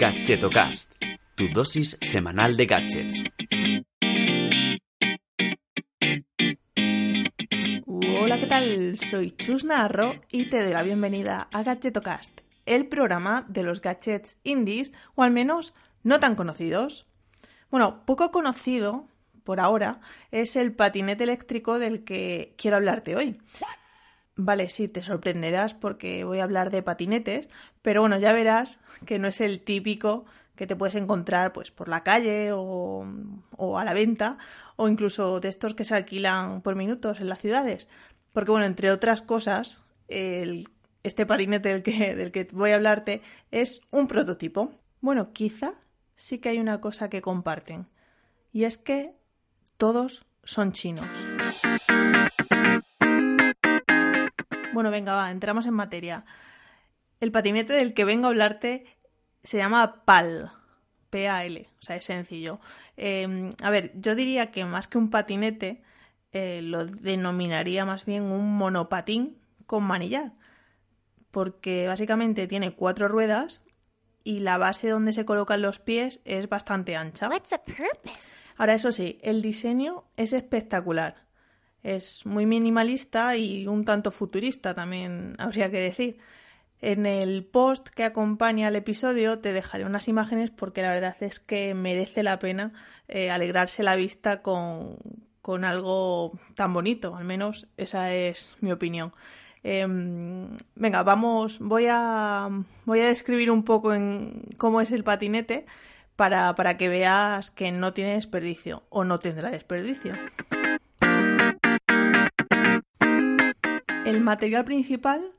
Gadgetocast, tu dosis semanal de gadgets. Hola, ¿qué tal? Soy Chus Narro y te doy la bienvenida a Gadgetocast, el programa de los gadgets indies, o al menos no tan conocidos. Bueno, poco conocido, por ahora, es el patinete eléctrico del que quiero hablarte hoy. Vale, sí, te sorprenderás porque voy a hablar de patinetes, pero bueno, ya verás que no es el típico que te puedes encontrar pues por la calle o, a la venta o incluso de estos que se alquilan por minutos en las ciudades. Porque bueno, entre otras cosas, este patinete del que, del que voy a hablarte es un prototipo. Bueno, quizá sí que hay una cosa que comparten y es que todos son chinos. Bueno, venga, va, entramos en materia. El patinete del que vengo a hablarte se llama PAL. P-A-L, o sea, es sencillo. Eh, a ver, yo diría que más que un patinete, eh, lo denominaría más bien un monopatín con manillar. Porque básicamente tiene cuatro ruedas y la base donde se colocan los pies es bastante ancha. Ahora, eso sí, el diseño es espectacular. Es muy minimalista y un tanto futurista también, habría que decir. En el post que acompaña al episodio te dejaré unas imágenes porque la verdad es que merece la pena eh, alegrarse la vista con, con, algo tan bonito, al menos esa es mi opinión. Eh, venga, vamos, voy a, voy a describir un poco en cómo es el patinete para, para que veas que no tiene desperdicio o no tendrá desperdicio. El material principal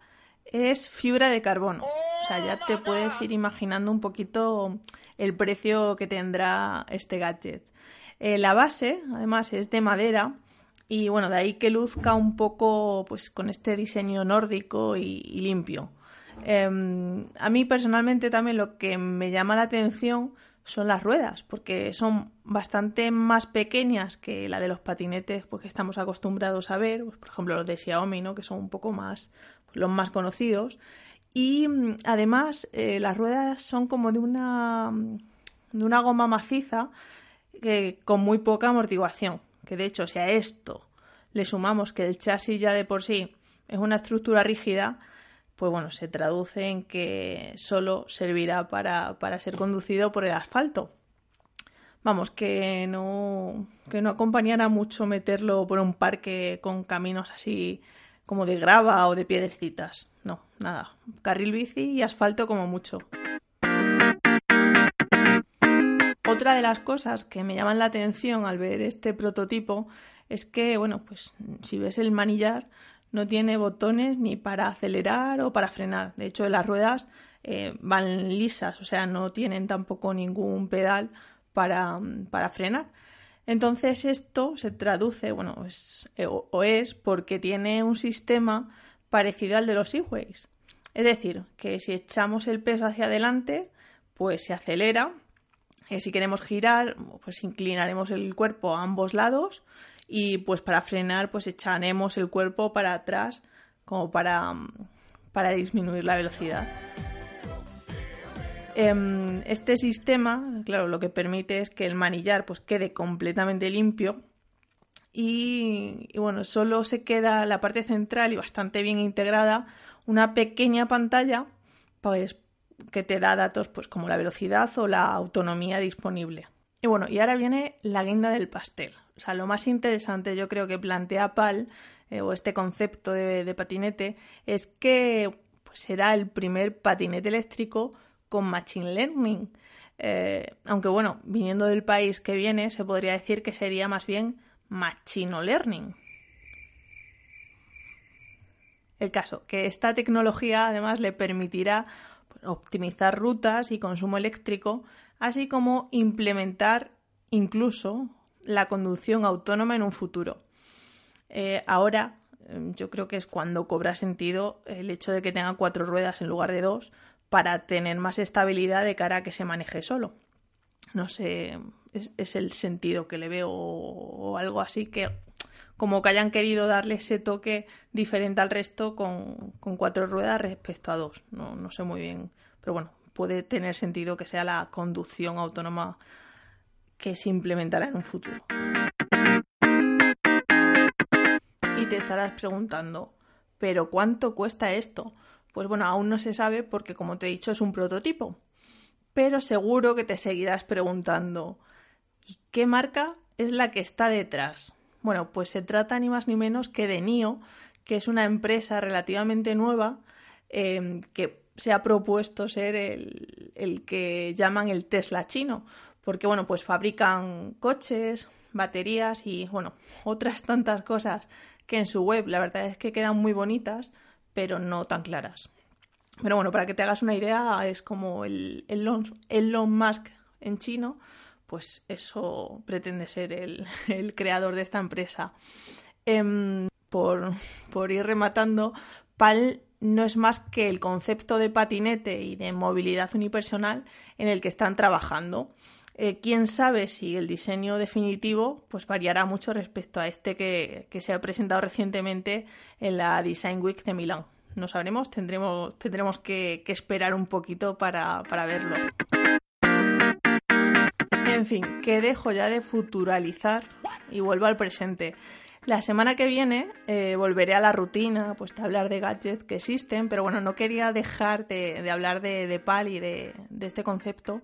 es fibra de carbono. O sea, ya te puedes ir imaginando un poquito el precio que tendrá este gadget. Eh, la base, además, es de madera y bueno, de ahí que luzca un poco pues con este diseño nórdico y, limpio. Eh, a mí personalmente también lo que me llama la atención son las ruedas, porque son bastante más pequeñas que la de los patinetes pues, que estamos acostumbrados a ver, pues, por ejemplo los de Xiaomi, ¿no? que son un poco más los más conocidos. Y mm, además eh, las ruedas son como de una, de una goma maciza que, con muy poca amortiguación. Que de hecho, si a esto le sumamos que el chasis ya de por sí es una estructura rígida, pues bueno, se traduce en que solo servirá para, para ser conducido por el asfalto. Vamos, que no, que no acompañará mucho meterlo por un parque con caminos así como de grava o de piedrecitas. No, nada. Carril bici y asfalto como mucho. Otra de las cosas que me llaman la atención al ver este prototipo es que, bueno, pues si ves el manillar no tiene botones ni para acelerar o para frenar. De hecho, las ruedas eh, van lisas, o sea, no tienen tampoco ningún pedal para, para frenar. Entonces esto se traduce, bueno, es, eh, o, es porque tiene un sistema parecido al de los Segways. Es decir, que si echamos el peso hacia adelante, pues se acelera. Y si queremos girar, pues inclinaremos el cuerpo a ambos lados y pues para frenar, pues echaremos el cuerpo para atrás como para, para disminuir la velocidad. Em, este sistema, claro, lo que permite es que el manillar pues quede completamente limpio y, bueno, solo se queda la parte central y bastante bien integrada una pequeña pantalla pues, que te da datos pues como la velocidad o la autonomía disponible. Y bueno, y ahora viene la guinda del pastel. O sea, lo más interesante yo creo que plantea PAL eh, o este concepto de, patinete es que pues, será el primer patinete eléctrico con Machine Learning. Eh, aunque bueno, viniendo del país que viene, se podría decir que sería más bien Machino Learning. El caso, que esta tecnología además le permitirá optimizar rutas y consumo eléctrico, así como implementar incluso la conducción autónoma en un futuro. Eh, ahora, eh, yo creo que es cuando cobra sentido el hecho de que tenga cuatro ruedas en lugar de dos, para tener más estabilidad de cara a que se maneje solo. No sé, es, el sentido que le veo o, algo así que como que hayan querido darle ese toque diferente al resto con, cuatro ruedas respecto a dos. No, no sé muy bien, pero bueno, puede tener sentido que sea la conducción autónoma que se implementará en un futuro. Y te estarás preguntando, ¿pero cuánto cuesta esto? Pues bueno, aún no se sabe porque como te he dicho es un prototipo. Pero seguro que te seguirás preguntando, ¿y qué marca es la que está detrás? Bueno, pues se trata ni más ni menos que de NIO, que es una empresa relativamente nueva eh, que se ha propuesto ser el, el, que llaman el Tesla chino, porque bueno, pues fabrican coches, baterías y bueno, otras tantas cosas que en su web la verdad es que quedan muy bonitas, pero no tan claras. Pero bueno, para que te hagas una idea, es como el Elon, Elon Musk en chino, pues eso pretende ser el, el creador de esta empresa. Eh, por, por ir rematando, PAL no es más que el concepto de patinete y de movilidad unipersonal en el que están trabajando. Eh, quién sabe si el diseño definitivo pues variará mucho respecto a este que, que, se ha presentado recientemente en la Design Week de Milán. No sabremos, tendremos, tendremos que, que esperar un poquito para, para verlo. En fin, que dejo ya de futuralizar y vuelvo al presente. La semana que viene eh, volveré a la rutina, pues de hablar de gadgets que existen, pero bueno, no quería dejar de, hablar de, de, PAL y de, de este concepto,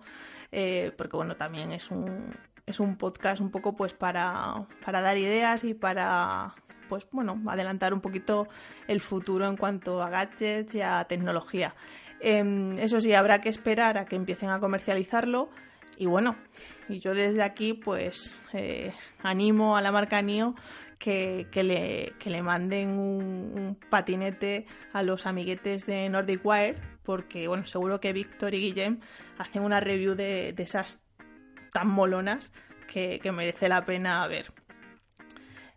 eh, porque bueno, también es un, es un podcast un poco pues para, para dar ideas y para pues bueno, adelantar un poquito el futuro en cuanto a gadgets y a tecnología. Eh, eso sí, habrá que esperar a que empiecen a comercializarlo. Y bueno, y yo desde aquí pues eh, animo a la marca NIO que, le, que le, manden un, patinete a los amiguetes de Nordic Wire, porque bueno, seguro que Víctor y Guillem hacen una review de, de esas tan molonas que, merece la pena ver.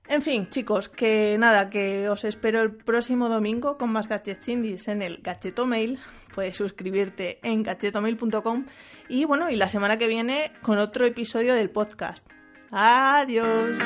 En fin, chicos, que nada, que os espero el próximo domingo con más gadgets en el Gachetomail. Puedes suscribirte en gachetomail.com y bueno, y la semana que viene con otro episodio del podcast. Adiós.